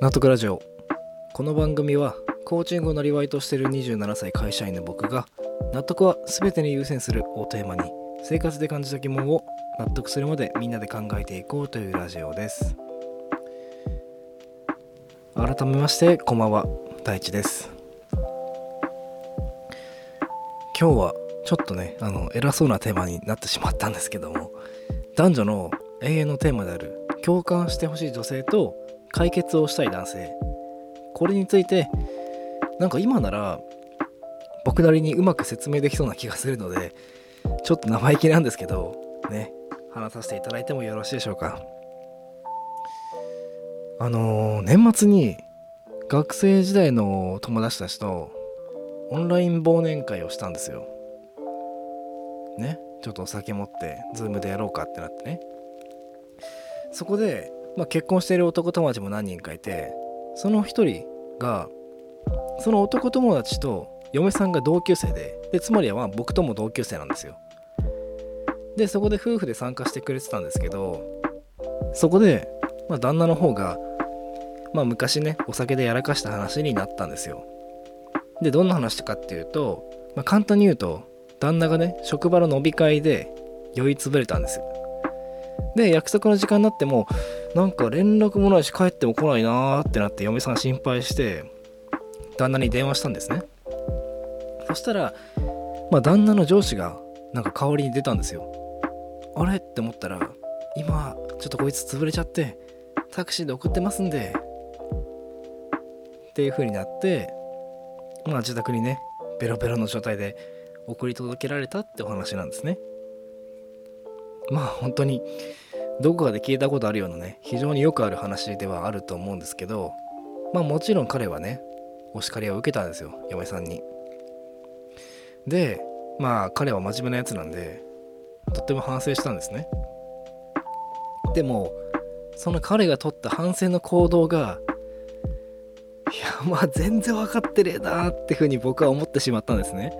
納得ラジオ。この番組はコーチングをなりわいとしている27歳会社員の僕が納得は全てに優先するをテーマに生活で感じた疑問を納得するまでみんなで考えていこうというラジオです。改めましてこんばんは。大地です。今日はちょっとねあの偉そうなテーマになってしまったんですけども男女の永遠のテーマである共感してほしい女性と解決をしたい男性。これについてなんか今なら僕なりにうまく説明できそうな気がするのでちょっと生意気なんですけどね話させていただいてもよろしいでしょうか。あのー、年末に学生時代の友達たちとオンライン忘年会をしたんですよ。ねちょっとお酒持ってズームでやろうかってなってね。そこで、まあ、結婚している男友達も何人かいてその一人がその男友達と嫁さんが同級生ででつまりは僕とも同級生なんですよ。でそこで夫婦で参加してくれてたんですけどそこで、まあ、旦那の方がまあ昔ねお酒でやらかした話になったんですよ。でどんな話かっていうと、まあ、簡単に言うと旦那がね職場の飲み会で酔いつぶれたんですよ。で約束の時間になってもなんか連絡もないし帰っても来ないなーってなって嫁さん心配して旦那に電話したんですね。そしたらまあ旦那の上司がなんか代わりに出たんですよ。あれ？って思ったら今ちょっとこいつ潰れちゃってタクシーで送ってますんでっていう風になってまあ自宅にねベロベロの状態で送り届けられたってお話なんですね。まあ本当にどこかで聞いたことあるようなね非常によくある話ではあると思うんですけどまあもちろん彼はねお叱りを受けたんですよ嫁さんに。でまあ彼は真面目なやつなんでとっても反省したんですね。でもその彼が取った反省の行動がいやまあ全然分かってねえなっていうふうに僕は思ってしまったんですね。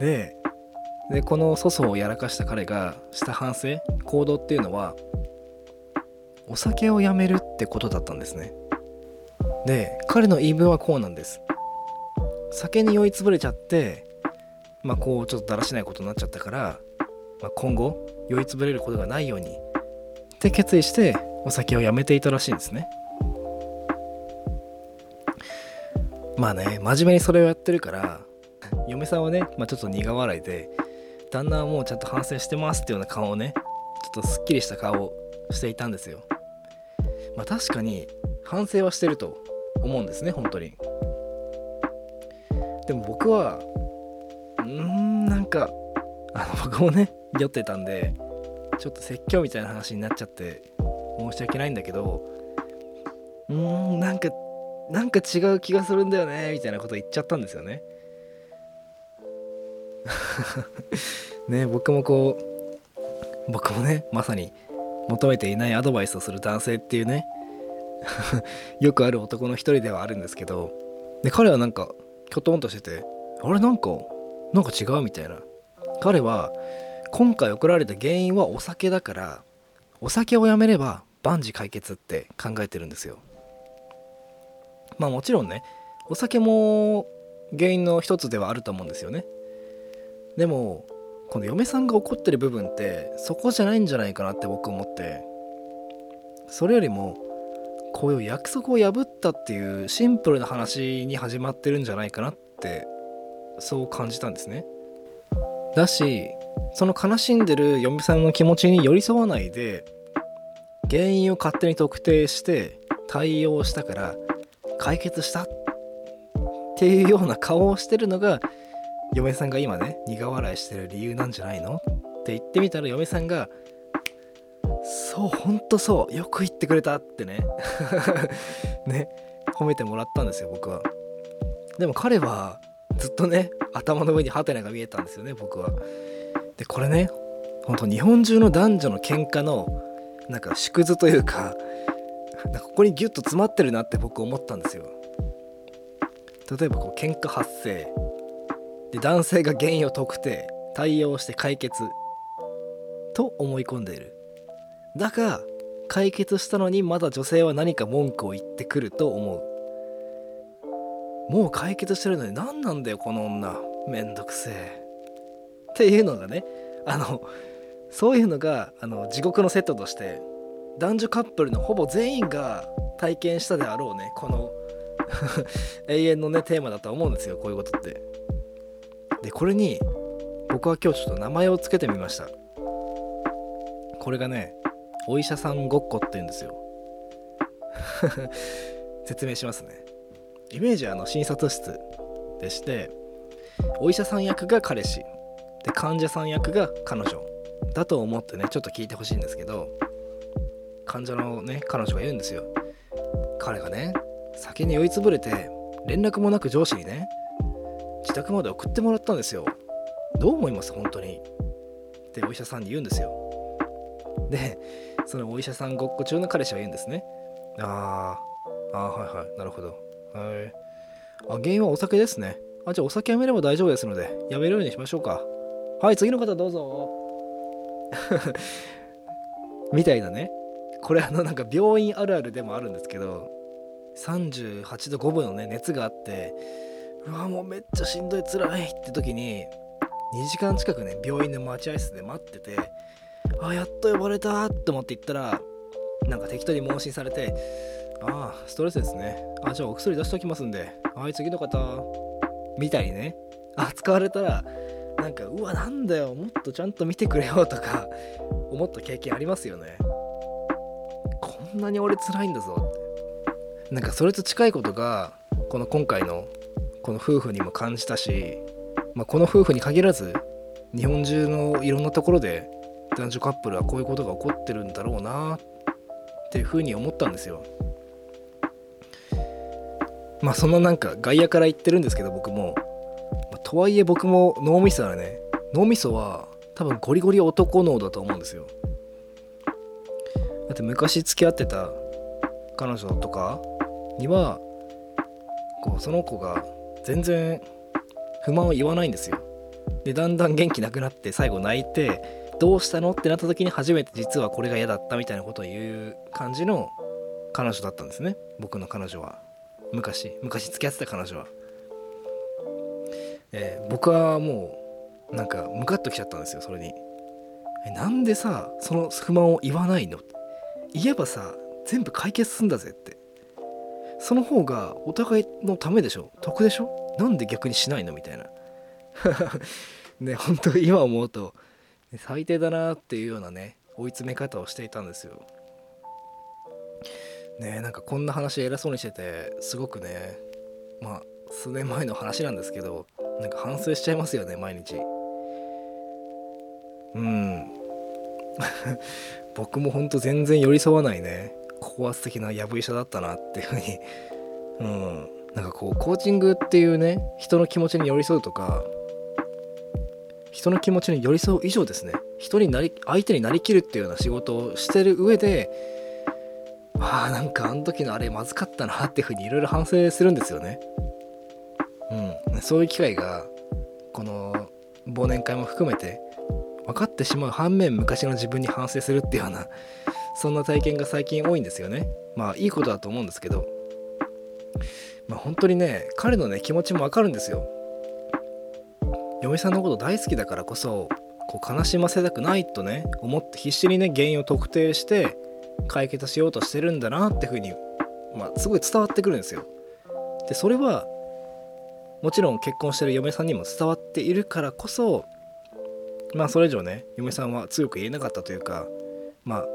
ででこの粗相をやらかした彼がした反省行動っていうのはお酒をやめるってことだったんですね。で彼の言い分はこうなんです。酒に酔いつぶれちゃってまあこうちょっとだらしないことになっちゃったから、まあ、今後酔いつぶれることがないようにって決意してお酒をやめていたらしいんですね。まあね真面目にそれをやってるから 嫁さんはね、まあ、ちょっと苦笑いで旦那はもうちゃんと反省してますっていうような顔をねちょっとすっきりした顔をしていたんですよ。まあ確かに反省はしてると思うんですね本当に。でも僕はうーんなんかあの僕もね酔ってたんでちょっと説教みたいな話になっちゃって申し訳ないんだけどうーんなんかなんか違う気がするんだよねみたいなこと言っちゃったんですよね。ね僕もこう僕もねまさに求めていないアドバイスをする男性っていうね よくある男の一人ではあるんですけどで彼はなんかきょとんとしててあれなんかなんか違うみたいな。彼は今回送られた原因はお酒だからお酒をやめれば万事解決って考えてるんですよ。まあもちろんねお酒も原因の一つではあると思うんですよね。でもこの嫁さんが怒ってる部分ってそこじゃないんじゃないかなって僕思って。それよりもこういう約束を破ったっていうシンプルな話に始まってるんじゃないかなってそう感じたんですね。だしその悲しんでる嫁さんの気持ちに寄り添わないで原因を勝手に特定して対応したから解決したっていうような顔をしてるのが嫁さんが今ね苦笑いしてる理由なんじゃないの？って言ってみたら嫁さんがそうほんとそうよく言ってくれたってね。ね褒めてもらったんですよ僕は。でも彼はずっとね頭の上にハテナが見えたんですよね僕は。でこれねほんと日本中の男女の喧嘩のなんか縮図というかなんかここにギュッと詰まってるなって僕思ったんですよ。例えばこう喧嘩発生。で男性が原因を特定対応して解決と思い込んでいる。だが解決したのにまだ女性は何か文句を言ってくると思う。もう解決してるのに何なんだよこの女。めんどくせえ。っていうのがねあのそういうのがあの地獄のセットとして男女カップルのほぼ全員が体験したであろうねこの 永遠のねテーマだとは思うんですよこういうことって。でこれに僕は今日ちょっと名前を付けてみました。これがねお医者さんごっこって言うんですよ。説明しますね。イメージはあの診察室でしてお医者さん役が彼氏。で患者さん役が彼女。だと思ってねちょっと聞いてほしいんですけど患者のね彼女が言うんですよ。彼がね先に酔いつぶれて連絡もなく上司にね自宅まで送ってもらったんですよ。どう思います？本当に。ってお医者さんに言うんですよ。でそのお医者さんごっこ中の彼氏は言うんですね。ああはいはいなるほど。はい。あ原因はお酒ですね。あじゃあお酒やめれば大丈夫ですのでやめるようにしましょうか。はい次の方どうぞ。みたいなね。これあのなんか病院あるあるでもあるんですけど38度5分のね熱があってうわもうめっちゃしんどい辛いって時に2時間近くね病院の待合室で待っててあやっと呼ばれたと思って行ったらなんか適当に問診されてああストレスですね。あじゃあお薬出しておきますんではい次の方みたいにね扱われたらなんかうわなんだよもっとちゃんと見てくれよとか思った経験ありますよね。こんなに俺辛いんだぞって。なんかそれと近いことがこの今回のこの夫婦にも感じたし、まあ、この夫婦に限らず日本中のいろんなところで男女カップルはこういうことが起こってるんだろうなっていうふうに思ったんですよ。まあそのなんか外野から言ってるんですけど僕も、まあ、とはいえ僕も脳みそはね脳みそは多分ゴリゴリ男脳だと思うんですよ。だって昔付き合ってた彼女とかにはこうその子が全然不満を言わないんですよ。でだんだん元気なくなって最後泣いてどうしたのってなった時に初めて実はこれが嫌だったみたいなことを言う感じの彼女だったんですね。僕の彼女は。昔昔付き合ってた彼女は、えー、僕はもうなんかムカッときちゃったんですよそれに。えなんでさその不満を言わないの言えばさ全部解決すんだぜって。その方がお互いのためでしょ？得でしょ？なんで逆にしないの？みたいな。ね本当今思うと最低だなっていうようなね追い詰め方をしていたんですよ。ねなんかこんな話偉そうにしててすごくねまあ数年前の話なんですけどなんか反省しちゃいますよね毎日。うん。僕もほんと全然寄り添わないね。高圧的なやぶ医者だったなっていうふうに。うん。なんかこうコーチングっていうね人の気持ちに寄り添うとか人の気持ちに寄り添う以上ですね。人になり相手になりきるっていうような仕事をしてる上でああなんかあの時のあれまずかったなっていうふうにいろいろ反省するんですよね。うん。そういう機会がこの忘年会も含めて分かってしまう反面昔の自分に反省するっていうようなそんな体験が最近多いんですよね。まあいいことだと思うんですけど。まあ本当にね彼のね気持ちもわかるんですよ。嫁さんのこと大好きだからこそこう悲しませたくないとね思って必死にね原因を特定して解決しようとしてるんだなって風にまあすごい伝わってくるんですよ。でそれはもちろん結婚してる嫁さんにも伝わっているからこそまあそれ以上ね嫁さんは強く言えなかったというかまあ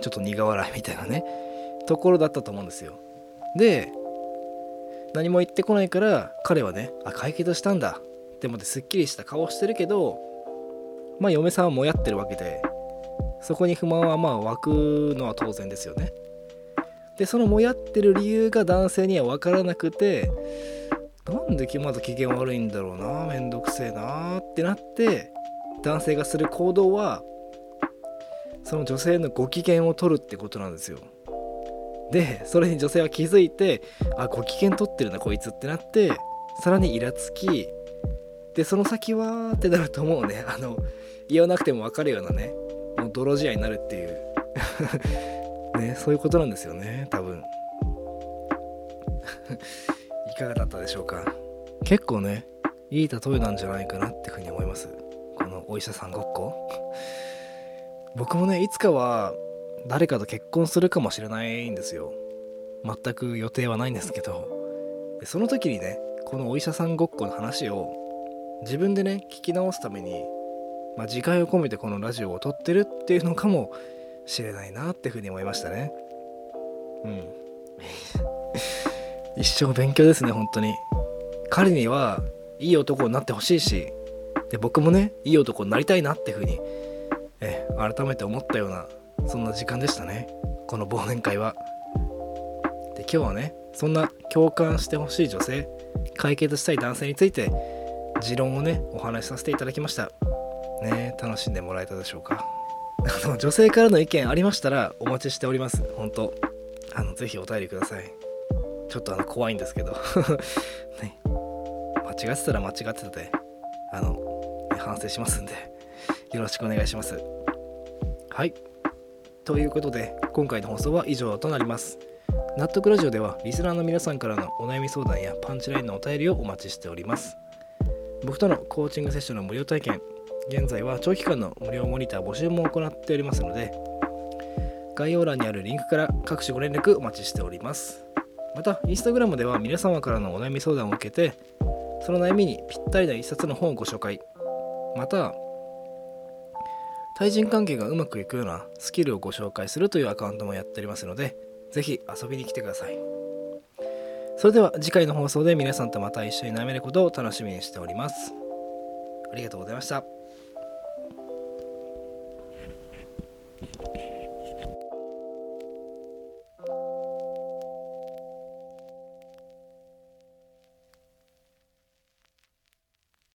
ちょっと苦笑いみたいなねところだったと思うんですよ。で何も言ってこないから彼はねあ解決したんだ。って思ってすっきりした顔してるけどまあ嫁さんはもやってるわけでそこに不満はまあ湧くのは当然ですよね。でそのもやってる理由が男性には分からなくてなんでまだ機嫌悪いんだろうなめんどくせえなってなって男性がする行動はその女性のご機嫌を取るってことなんですよ。でそれに女性は気づいてあご機嫌取ってるなこいつってなってさらにイラつきでその先はってなるともうねあの言わなくても分かるようなねもう泥仕合になるっていう。ねそういうことなんですよね多分。いかがだったでしょうか。結構ねいい例えなんじゃないかなってふうに思います。このお医者さんごっこ。僕もねいつかは誰かと結婚するかもしれないんですよ。全く予定はないんですけど。その時にねこのお医者さんごっこの話を自分でね聞き直すために、まあ、自戒を込めてこのラジオを撮ってるっていうのかもしれないなっていうふうに思いましたね。うん。一生勉強ですね本当に。彼にはいい男になってほしいしで僕もねいい男になりたいなっていうふうにえ改めて思ったようなそんな時間でしたね。この忘年会は。で今日はねそんな共感してほしい女性解決したい男性について持論をねお話しさせていただきました。ね楽しんでもらえたでしょうか。女性からの意見ありましたらお待ちしております。本当。あのぜひお便りください。ちょっとあの怖いんですけど。ね。間違ってたら間違ってたであの、ね、反省しますんで。よろしくお願いします。はい。ということで今回の放送は以上となります。納得ラジオではリスナーの皆さんからのお悩み相談やパンチラインのお便りをお待ちしております。僕とのコーチングセッションの無料体験現在は長期間の無料モニター募集も行っておりますので概要欄にあるリンクから各種ご連絡お待ちしております。またインスタグラムでは皆様からのお悩み相談を受けてその悩みにぴったりな一冊の本をご紹介。また対人関係がうまくいくようなスキルをご紹介するというアカウントもやっておりますのでぜひ遊びに来てください。それでは次回の放送で皆さんとまた一緒に悩めることを楽しみにしております。ありがとうございました。